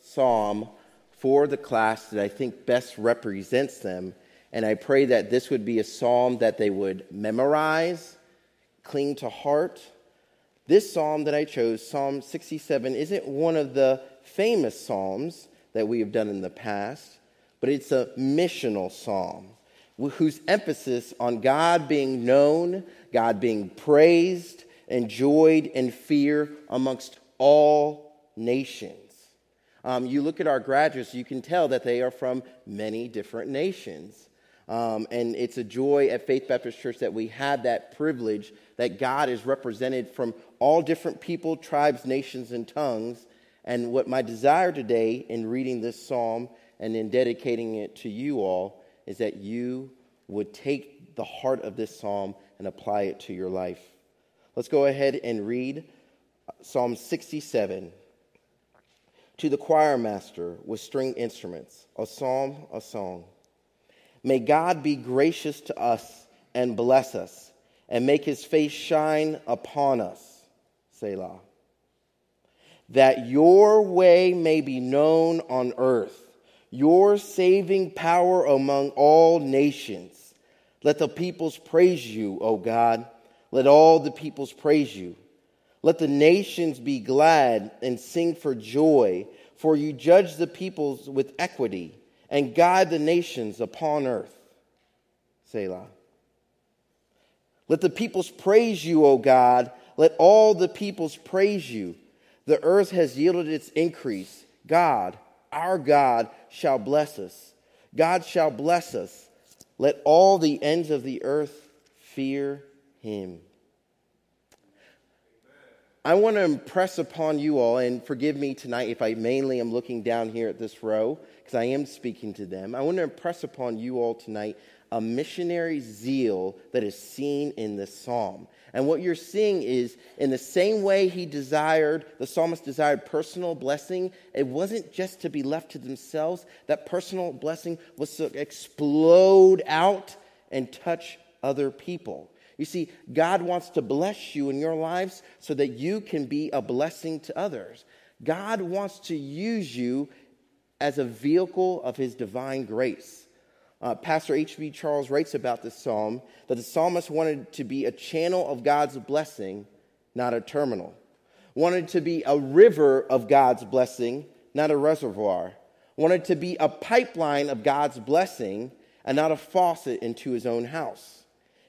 psalm for the class that I think best represents them. And I pray that this would be a psalm that they would memorize, cling to heart. This psalm that I chose, Psalm 67, isn't one of the famous psalms that we have done in the past, but it's a missional psalm whose emphasis on God being known, God being praised, enjoyed, and feared amongst all nations. Um, you look at our graduates, you can tell that they are from many different nations. Um, and it's a joy at Faith Baptist Church that we have that privilege that God is represented from all different people, tribes, nations, and tongues. And what my desire today in reading this psalm and in dedicating it to you all is that you would take the heart of this psalm and apply it to your life. Let's go ahead and read Psalm 67 to the choir master with string instruments, a psalm, a song. May God be gracious to us and bless us, and make his face shine upon us. Selah. That your way may be known on earth, your saving power among all nations. Let the peoples praise you, O God. Let all the peoples praise you. Let the nations be glad and sing for joy, for you judge the peoples with equity and guide the nations upon earth. Selah. Let the peoples praise you, O God. Let all the peoples praise you. The earth has yielded its increase. God, our God, shall bless us. God shall bless us. Let all the ends of the earth fear him. I want to impress upon you all, and forgive me tonight if I mainly am looking down here at this row, because I am speaking to them. I want to impress upon you all tonight a missionary zeal that is seen in this psalm. And what you're seeing is, in the same way he desired, the psalmist desired personal blessing, it wasn't just to be left to themselves. That personal blessing was to explode out and touch other people. You see, God wants to bless you in your lives so that you can be a blessing to others. God wants to use you as a vehicle of his divine grace. Uh, Pastor H.B. Charles writes about this psalm that the psalmist wanted to be a channel of God's blessing, not a terminal. Wanted to be a river of God's blessing, not a reservoir. Wanted to be a pipeline of God's blessing and not a faucet into his own house.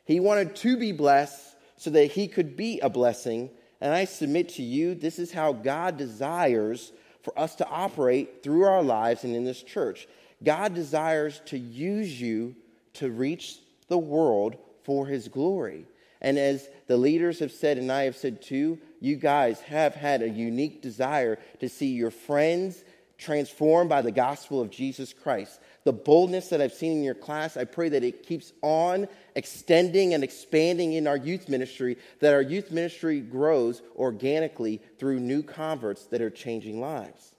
He wanted to be blessed so that he could be a blessing. And I submit to you, this is how God desires for us to operate through our lives and in this church. God desires to use you to reach the world for his glory. And as the leaders have said, and I have said too, you guys have had a unique desire to see your friends transformed by the gospel of Jesus Christ the boldness that I've seen in your class, I pray that it keeps on extending and expanding in our youth ministry, that our youth ministry grows organically through new converts that are changing lives.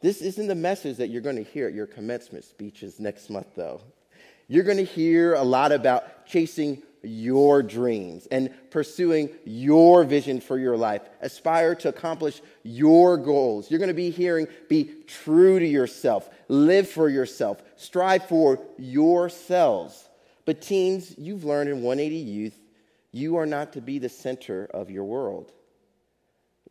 This isn't the message that you're going to hear at your commencement speeches next month, though. You're going to hear a lot about chasing your dreams and pursuing your vision for your life. Aspire to accomplish your goals. You're going to be hearing be true to yourself, live for yourself, strive for yourselves. But, teens, you've learned in 180 Youth, you are not to be the center of your world.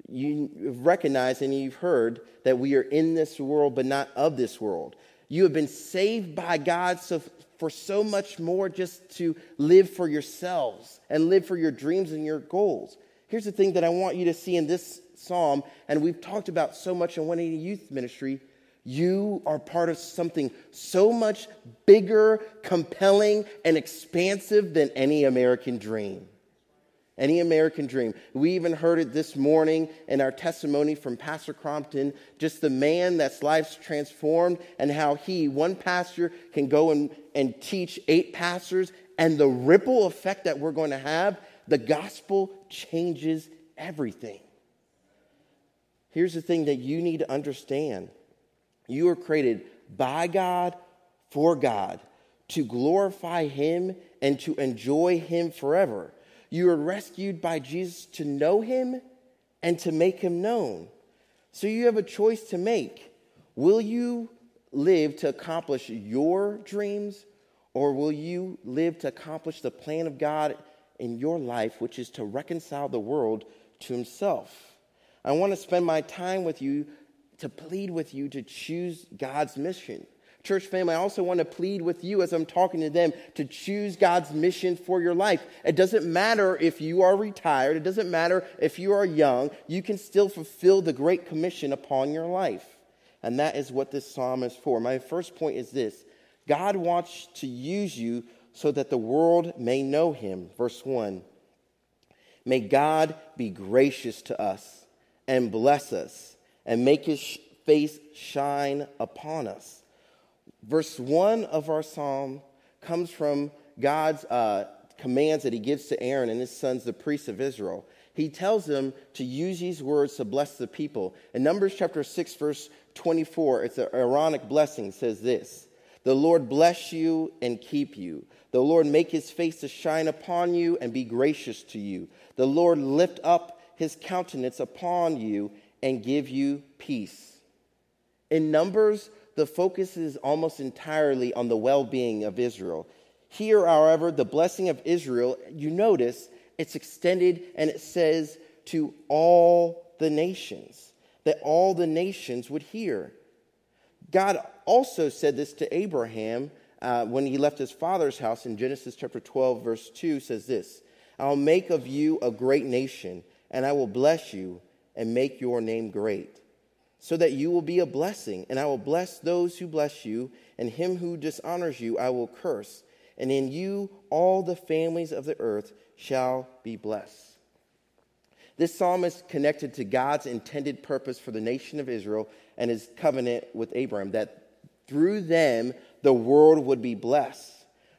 You recognize and you've heard that we are in this world, but not of this world. You have been saved by God so for so much more just to live for yourselves and live for your dreams and your goals. Here's the thing that I want you to see in this psalm, and we've talked about so much in 180 Youth Ministry. You are part of something so much bigger, compelling, and expansive than any American dream. Any American dream. We even heard it this morning in our testimony from Pastor Crompton, just the man that's life's transformed and how he, one pastor, can go and, and teach eight pastors, and the ripple effect that we're going to have, the gospel changes everything. Here's the thing that you need to understand you are created by God, for God, to glorify Him and to enjoy Him forever. You are rescued by Jesus to know him and to make him known. So you have a choice to make. Will you live to accomplish your dreams, or will you live to accomplish the plan of God in your life, which is to reconcile the world to Himself? I want to spend my time with you to plead with you to choose God's mission. Church family, I also want to plead with you as I'm talking to them to choose God's mission for your life. It doesn't matter if you are retired, it doesn't matter if you are young, you can still fulfill the Great Commission upon your life. And that is what this psalm is for. My first point is this God wants to use you so that the world may know him. Verse 1 May God be gracious to us and bless us and make his face shine upon us Verse 1 of our psalm comes from God's uh, commands that he gives to Aaron and his sons, the priests of Israel. He tells them to use these words to bless the people. In Numbers chapter 6, verse 24, it's an Aaronic blessing, says this The Lord bless you and keep you. The Lord make his face to shine upon you and be gracious to you. The Lord lift up his countenance upon you and give you peace. In Numbers, the focus is almost entirely on the well being of Israel. Here, however, the blessing of Israel, you notice it's extended and it says to all the nations, that all the nations would hear. God also said this to Abraham uh, when he left his father's house in Genesis chapter 12, verse 2 says this I'll make of you a great nation, and I will bless you and make your name great so that you will be a blessing. And I will bless those who bless you, and him who dishonors you I will curse. And in you all the families of the earth shall be blessed. This psalm is connected to God's intended purpose for the nation of Israel and his covenant with Abraham, that through them the world would be blessed.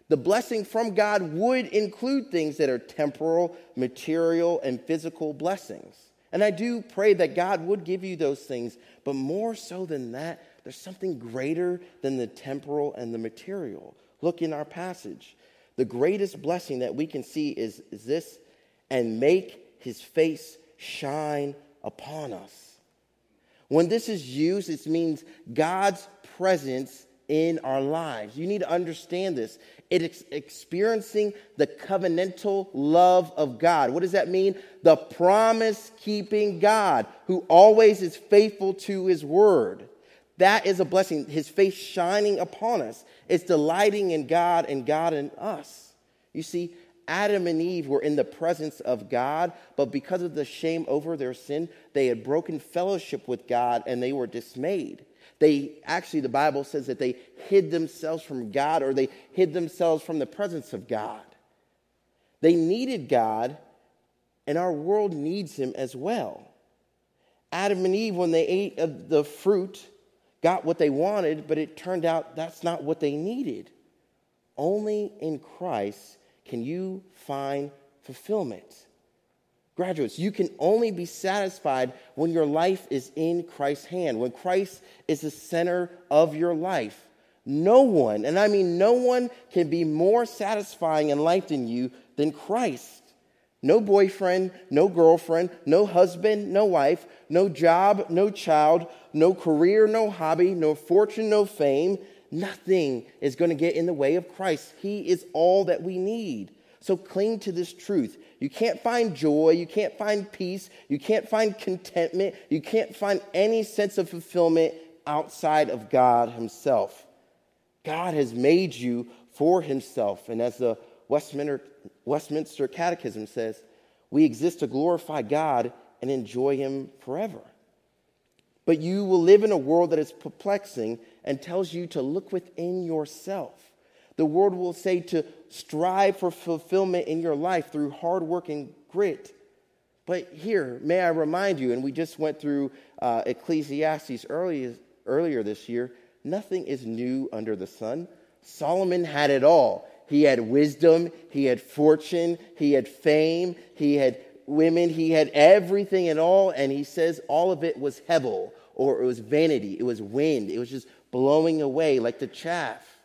The blessing from God would include things that are temporal, material, and physical blessings. And I do pray that God would give you those things, but more so than that, there's something greater than the temporal and the material. Look in our passage. The greatest blessing that we can see is, is this and make his face shine upon us. When this is used, it means God's presence in our lives. You need to understand this. It's experiencing the covenantal love of God. What does that mean? The promise keeping God who always is faithful to his word. That is a blessing. His face shining upon us. It's delighting in God and God in us. You see, Adam and Eve were in the presence of God, but because of the shame over their sin, they had broken fellowship with God and they were dismayed. They actually, the Bible says that they hid themselves from God or they hid themselves from the presence of God. They needed God, and our world needs Him as well. Adam and Eve, when they ate of the fruit, got what they wanted, but it turned out that's not what they needed. Only in Christ can you find fulfillment. Graduates, you can only be satisfied when your life is in Christ's hand, when Christ is the center of your life. No one, and I mean no one, can be more satisfying in life than you than Christ. No boyfriend, no girlfriend, no husband, no wife, no job, no child, no career, no hobby, no fortune, no fame. Nothing is going to get in the way of Christ. He is all that we need. So cling to this truth. You can't find joy. You can't find peace. You can't find contentment. You can't find any sense of fulfillment outside of God Himself. God has made you for Himself. And as the Westminster, Westminster Catechism says, we exist to glorify God and enjoy Him forever. But you will live in a world that is perplexing and tells you to look within yourself. The world will say to strive for fulfillment in your life through hard work and grit. But here, may I remind you, and we just went through uh, Ecclesiastes earlier, earlier this year, nothing is new under the sun. Solomon had it all. He had wisdom, he had fortune, he had fame, he had women, he had everything and all, and he says all of it was hebel, or it was vanity, it was wind, it was just blowing away like the chaff.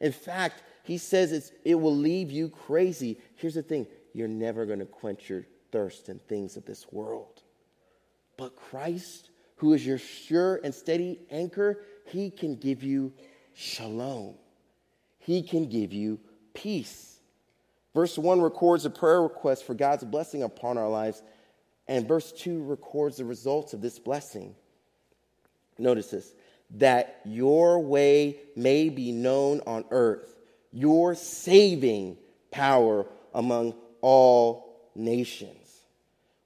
In fact, he says it will leave you crazy. Here's the thing you're never going to quench your thirst in things of this world. But Christ, who is your sure and steady anchor, he can give you shalom. He can give you peace. Verse 1 records a prayer request for God's blessing upon our lives, and verse 2 records the results of this blessing. Notice this that your way may be known on earth, your saving power among all nations.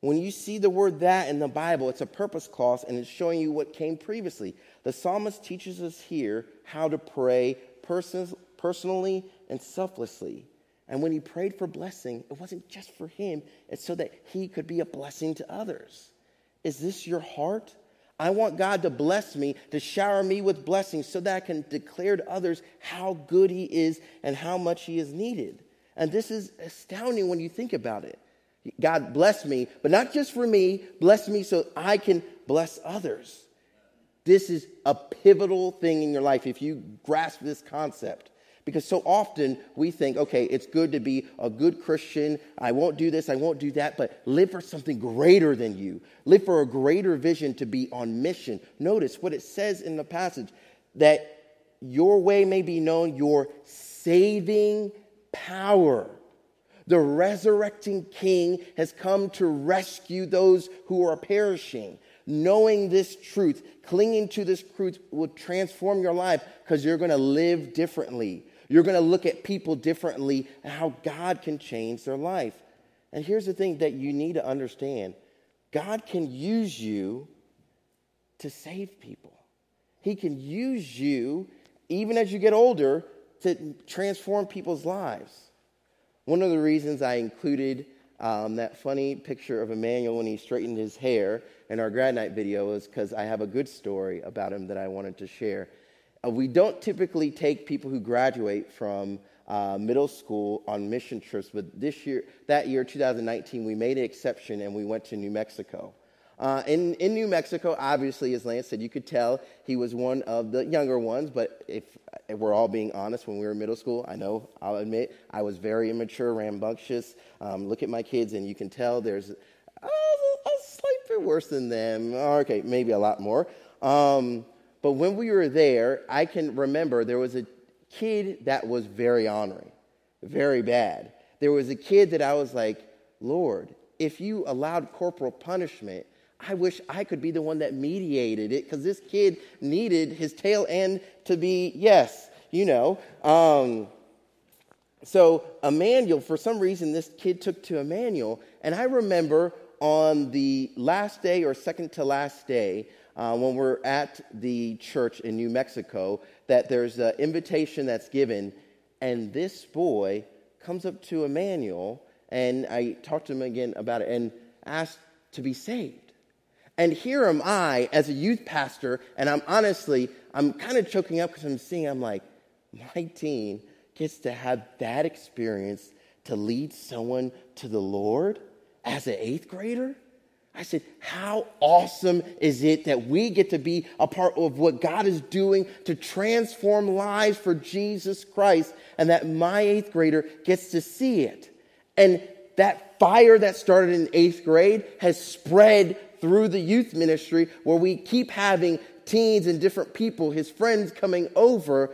When you see the word that in the Bible, it's a purpose clause and it's showing you what came previously. The psalmist teaches us here how to pray personally and selflessly. And when he prayed for blessing, it wasn't just for him, it's so that he could be a blessing to others. Is this your heart? I want God to bless me, to shower me with blessings so that I can declare to others how good he is and how much he is needed. And this is astounding when you think about it. God bless me, but not just for me, bless me so I can bless others. This is a pivotal thing in your life if you grasp this concept. Because so often we think, okay, it's good to be a good Christian. I won't do this, I won't do that, but live for something greater than you. Live for a greater vision to be on mission. Notice what it says in the passage that your way may be known, your saving power. The resurrecting king has come to rescue those who are perishing. Knowing this truth, clinging to this truth will transform your life because you're going to live differently. You're going to look at people differently and how God can change their life. And here's the thing that you need to understand God can use you to save people, He can use you, even as you get older, to transform people's lives. One of the reasons I included um, that funny picture of Emmanuel when he straightened his hair in our grad night video is because I have a good story about him that I wanted to share. Uh, we don't typically take people who graduate from uh, middle school on mission trips, but this year, that year, 2019, we made an exception and we went to New Mexico. Uh, in, in New Mexico, obviously, as Lance said, you could tell he was one of the younger ones, but if, if we're all being honest, when we were in middle school, I know, I'll admit, I was very immature, rambunctious. Um, look at my kids, and you can tell there's a, a slight bit worse than them. Okay, maybe a lot more. Um, but when we were there, I can remember there was a kid that was very honoring, very bad. There was a kid that I was like, Lord, if you allowed corporal punishment, I wish I could be the one that mediated it because this kid needed his tail end to be, yes, you know. Um, so, Emmanuel, for some reason, this kid took to Emmanuel. And I remember on the last day or second to last day, uh, when we're at the church in New Mexico that there's an invitation that's given, and this boy comes up to Emmanuel, and I talked to him again about it, and asked to be saved. And here am I as a youth pastor, and I'm honestly, I'm kind of choking up because I'm seeing, I'm like, my teen gets to have that experience to lead someone to the Lord as an eighth grader? I said, How awesome is it that we get to be a part of what God is doing to transform lives for Jesus Christ, and that my eighth grader gets to see it? And that fire that started in eighth grade has spread through the youth ministry where we keep having teens and different people, his friends coming over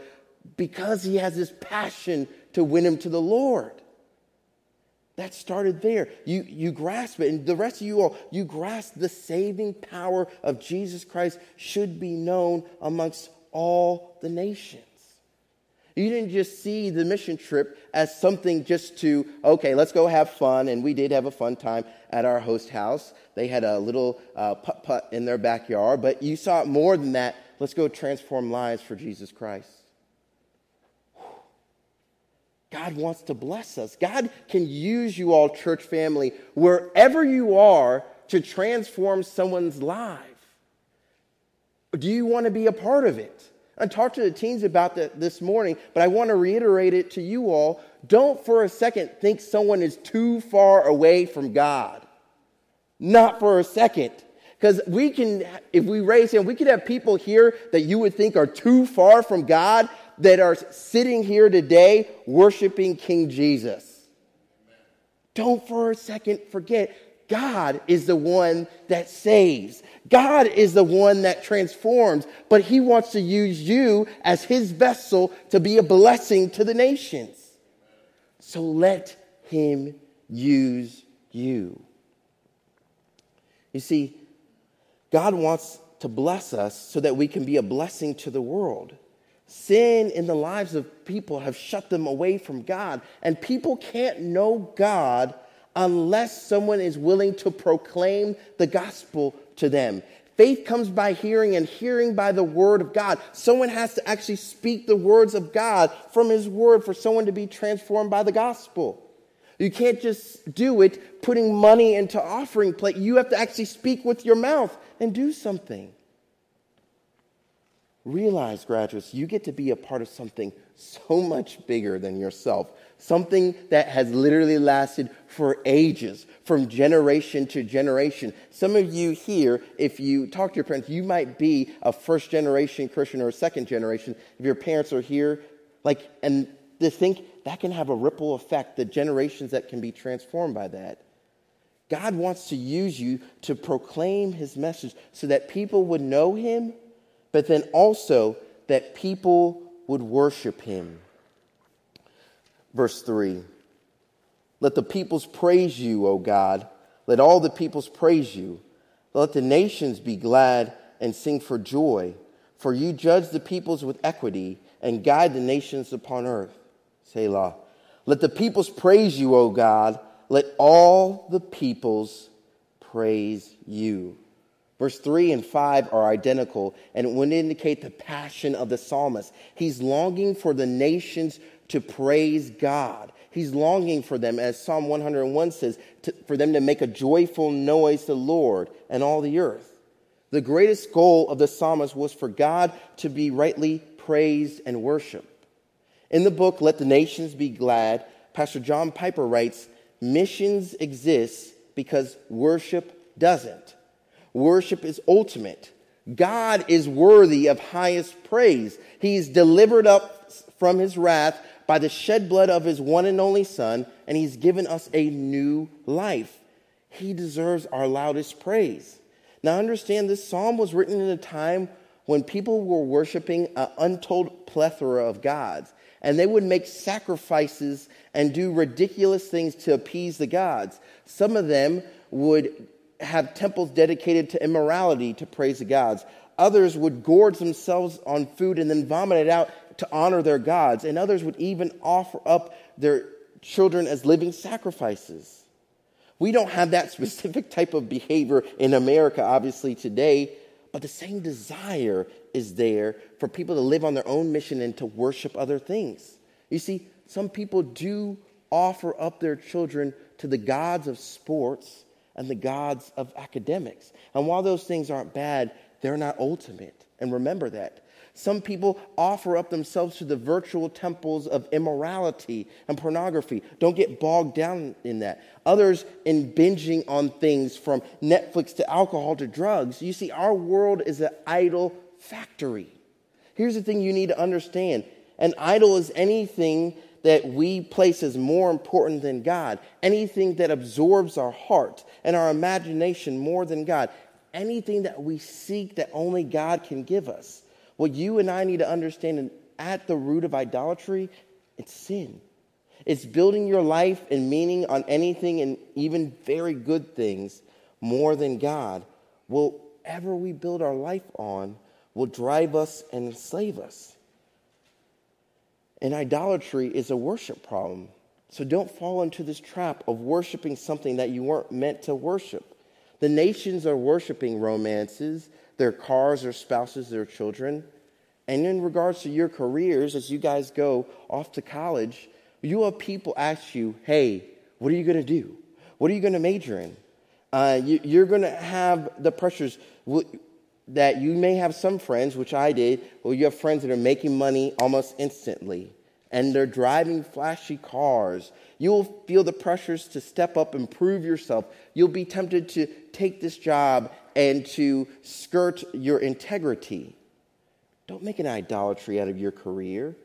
because he has this passion to win him to the Lord. That started there. You, you grasp it. And the rest of you all, you grasp the saving power of Jesus Christ should be known amongst all the nations. You didn't just see the mission trip as something just to, okay, let's go have fun. And we did have a fun time at our host house. They had a little uh, putt putt in their backyard, but you saw it more than that. Let's go transform lives for Jesus Christ. God wants to bless us. God can use you all, church family, wherever you are to transform someone's life. Do you want to be a part of it? I talked to the teens about that this morning, but I want to reiterate it to you all. Don't for a second think someone is too far away from God. Not for a second. Because we can, if we raise him, we could have people here that you would think are too far from God, that are sitting here today worshiping King Jesus. Don't for a second forget God is the one that saves. God is the one that transforms, but He wants to use you as His vessel to be a blessing to the nations. So let Him use you. You see, God wants to bless us so that we can be a blessing to the world. Sin in the lives of people have shut them away from God, and people can't know God unless someone is willing to proclaim the gospel to them. Faith comes by hearing, and hearing by the word of God. Someone has to actually speak the words of God from his word for someone to be transformed by the gospel. You can't just do it putting money into offering plate. You have to actually speak with your mouth and do something. Realize, graduates, you get to be a part of something so much bigger than yourself. Something that has literally lasted for ages, from generation to generation. Some of you here, if you talk to your parents, you might be a first generation Christian or a second generation. If your parents are here, like, and to think that can have a ripple effect, the generations that can be transformed by that. God wants to use you to proclaim his message so that people would know him, but then also that people would worship him. Verse 3 Let the peoples praise you, O God. Let all the peoples praise you. Let the nations be glad and sing for joy, for you judge the peoples with equity and guide the nations upon earth. Selah. Let the peoples praise you, O God. Let all the peoples praise you. Verse 3 and 5 are identical and would indicate the passion of the psalmist. He's longing for the nations to praise God. He's longing for them, as Psalm 101 says, to, for them to make a joyful noise to the Lord and all the earth. The greatest goal of the psalmist was for God to be rightly praised and worshiped. In the book, Let the Nations Be Glad, Pastor John Piper writes, Missions exist because worship doesn't. Worship is ultimate. God is worthy of highest praise. He's delivered up from his wrath by the shed blood of his one and only Son, and he's given us a new life. He deserves our loudest praise. Now, understand this psalm was written in a time when people were worshiping an untold plethora of gods, and they would make sacrifices and do ridiculous things to appease the gods. Some of them would have temples dedicated to immorality to praise the gods. Others would gorge themselves on food and then vomit it out to honor their gods, and others would even offer up their children as living sacrifices. We don't have that specific type of behavior in America, obviously, today, but the same desire is there for people to live on their own mission and to worship other things. You see, some people do offer up their children to the gods of sports and the gods of academics. And while those things aren't bad, they're not ultimate. And remember that. Some people offer up themselves to the virtual temples of immorality and pornography. Don't get bogged down in that. Others in binging on things from Netflix to alcohol to drugs. You see, our world is an idol factory. Here's the thing you need to understand an idol is anything that we place as more important than God, anything that absorbs our heart and our imagination more than God, anything that we seek that only God can give us. What you and I need to understand at the root of idolatry, it's sin. It's building your life and meaning on anything and even very good things more than God. Whatever we build our life on will drive us and enslave us. And idolatry is a worship problem. So don't fall into this trap of worshiping something that you weren't meant to worship. The nations are worshiping romances, their cars, their spouses, their children. And in regards to your careers, as you guys go off to college, you have people ask you, hey, what are you going to do? What are you going to major in? Uh, you, are going to have the pressures that you may have some friends, which I did, where you have friends that are making money almost instantly and they're driving flashy cars. You'll feel the pressures to step up and prove yourself. You'll be tempted to take this job and to skirt your integrity. Don't make an idolatry out of your career.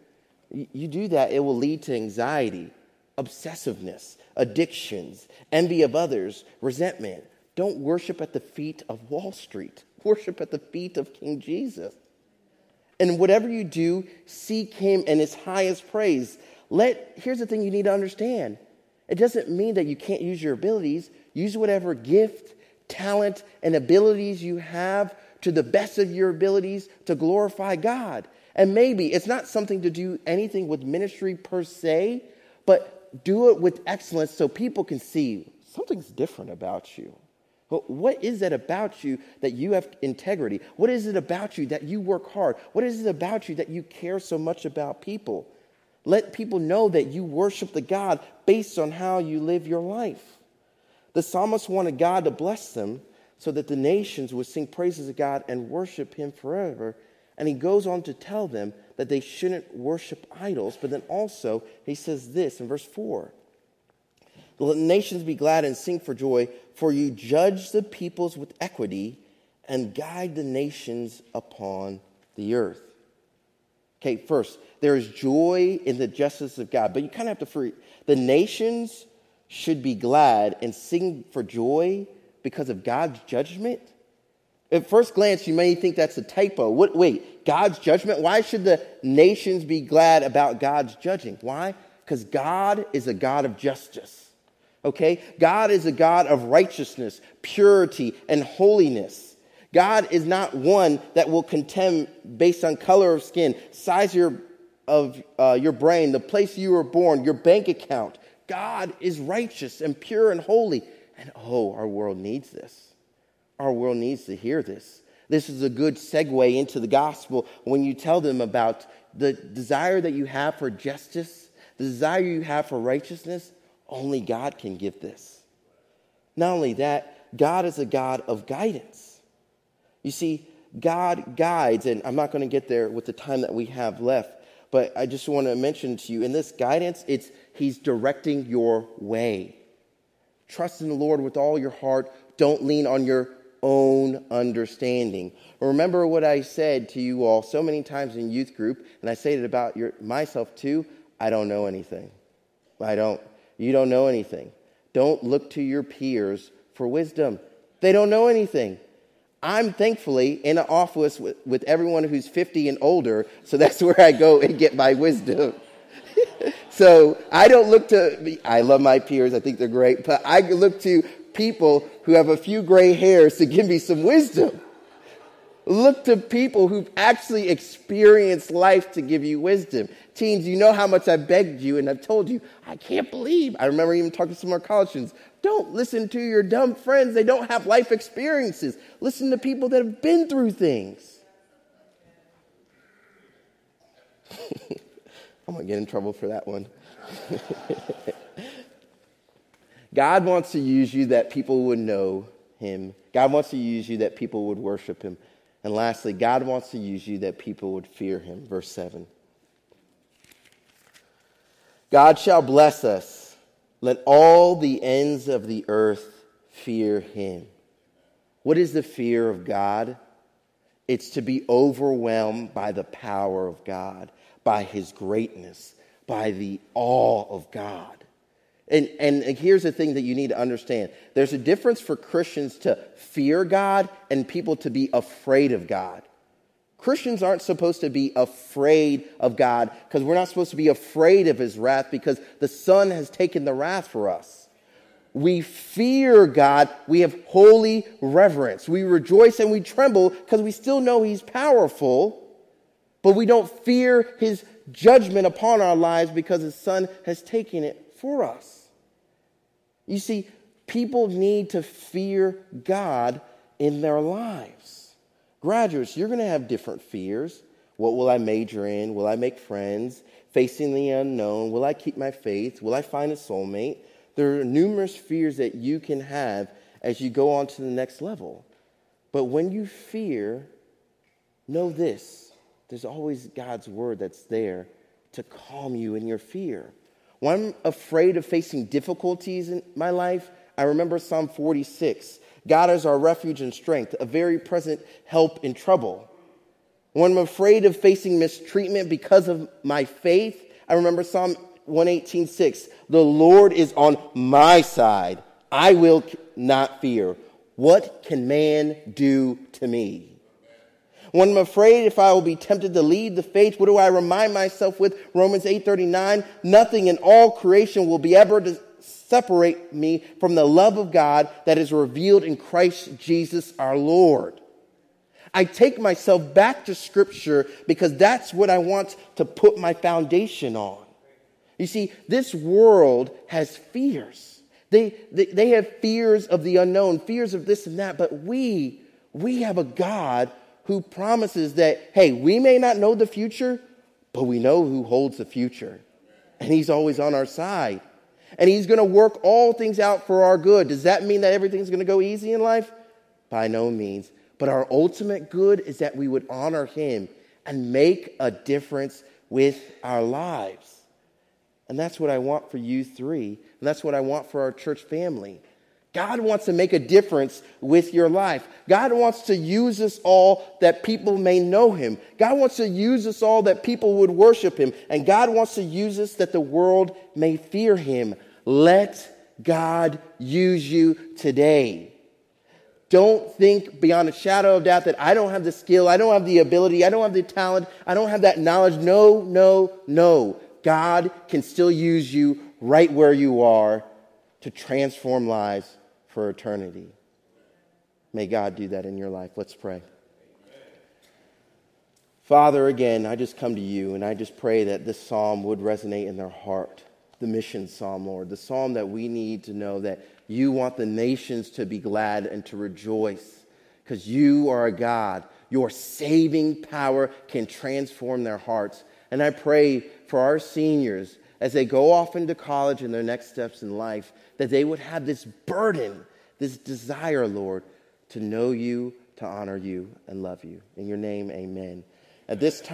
You do that, it will lead to anxiety. obsessiveness, addictions, envy of others, resentment. Don't worship at the feet of Wall Street. Worship at the feet of King Jesus. And whatever you do, seek him in his highest praise. Let here's the thing you need to understand. It doesn't mean that you can't use your abilities. Use whatever gift, talent, and abilities you have to the best of your abilities to glorify God. And maybe it's not something to do anything with ministry per se, but do it with excellence so people can see something's different about you. What is it about you that you have integrity? What is it about you that you work hard? What is it about you that you care so much about people? Let people know that you worship the God based on how you live your life. The psalmist wanted God to bless them so that the nations would sing praises of God and worship him forever. And he goes on to tell them that they shouldn't worship idols, but then also he says this in verse 4 Let nations be glad and sing for joy, for you judge the peoples with equity and guide the nations upon the earth. Okay, first, there is joy in the justice of God, but you kind of have to free. The nations should be glad and sing for joy because of God's judgment. At first glance, you may think that's a typo. What, wait, God's judgment? Why should the nations be glad about God's judging? Why? Because God is a God of justice. Okay? God is a God of righteousness, purity, and holiness. God is not one that will contend based on color of skin, size of your, of, uh, your brain, the place you were born, your bank account. God is righteous and pure and holy. And oh, our world needs this. Our world needs to hear this. This is a good segue into the gospel when you tell them about the desire that you have for justice, the desire you have for righteousness. Only God can give this. Not only that, God is a God of guidance. You see, God guides, and I'm not going to get there with the time that we have left, but I just want to mention to you in this guidance, it's He's directing your way. Trust in the Lord with all your heart. Don't lean on your own understanding. Remember what I said to you all so many times in youth group, and I say it about your, myself too I don't know anything. I don't. You don't know anything. Don't look to your peers for wisdom. They don't know anything. I'm thankfully in an office with, with everyone who's 50 and older, so that's where I go and get my wisdom. so I don't look to, I love my peers, I think they're great, but I look to people who have a few gray hairs to give me some wisdom. Look to people who've actually experienced life to give you wisdom. Teens, you know how much I begged you and I've told you, I can't believe. I remember even talking to some of our college students. Don't listen to your dumb friends. They don't have life experiences. Listen to people that have been through things. I'm going to get in trouble for that one. God wants to use you that people would know him. God wants to use you that people would worship him. And lastly, God wants to use you that people would fear him. Verse 7. God shall bless us let all the ends of the earth fear him. What is the fear of God? It's to be overwhelmed by the power of God, by his greatness, by the awe of God. And, and here's the thing that you need to understand there's a difference for Christians to fear God and people to be afraid of God. Christians aren't supposed to be afraid of God because we're not supposed to be afraid of his wrath because the Son has taken the wrath for us. We fear God. We have holy reverence. We rejoice and we tremble because we still know he's powerful, but we don't fear his judgment upon our lives because his Son has taken it for us. You see, people need to fear God in their lives. Graduates, you're going to have different fears. What will I major in? Will I make friends? Facing the unknown? Will I keep my faith? Will I find a soulmate? There are numerous fears that you can have as you go on to the next level. But when you fear, know this there's always God's word that's there to calm you in your fear. When I'm afraid of facing difficulties in my life, I remember Psalm 46. God is our refuge and strength, a very present help in trouble. When I'm afraid of facing mistreatment because of my faith, I remember Psalm 118 6. The Lord is on my side. I will not fear. What can man do to me? When I'm afraid if I will be tempted to leave the faith, what do I remind myself with? Romans 8:39, nothing in all creation will be ever to separate me from the love of God that is revealed in Christ Jesus our Lord. I take myself back to scripture because that's what I want to put my foundation on. You see, this world has fears. They, they, they have fears of the unknown, fears of this and that, but we, we have a God who promises that, hey, we may not know the future, but we know who holds the future. And he's always on our side. And he's going to work all things out for our good. Does that mean that everything's going to go easy in life? By no means. But our ultimate good is that we would honor him and make a difference with our lives. And that's what I want for you three. And that's what I want for our church family. God wants to make a difference with your life. God wants to use us all that people may know him. God wants to use us all that people would worship him. And God wants to use us that the world may fear him. Let God use you today. Don't think beyond a shadow of doubt that I don't have the skill, I don't have the ability, I don't have the talent, I don't have that knowledge. No, no, no. God can still use you right where you are to transform lives for eternity. May God do that in your life. Let's pray. Father, again, I just come to you and I just pray that this psalm would resonate in their heart. The mission psalm, Lord, the psalm that we need to know that you want the nations to be glad and to rejoice because you are a God. Your saving power can transform their hearts. And I pray for our seniors as they go off into college and their next steps in life, that they would have this burden, this desire, Lord, to know you, to honor you, and love you. In your name, amen. At this time,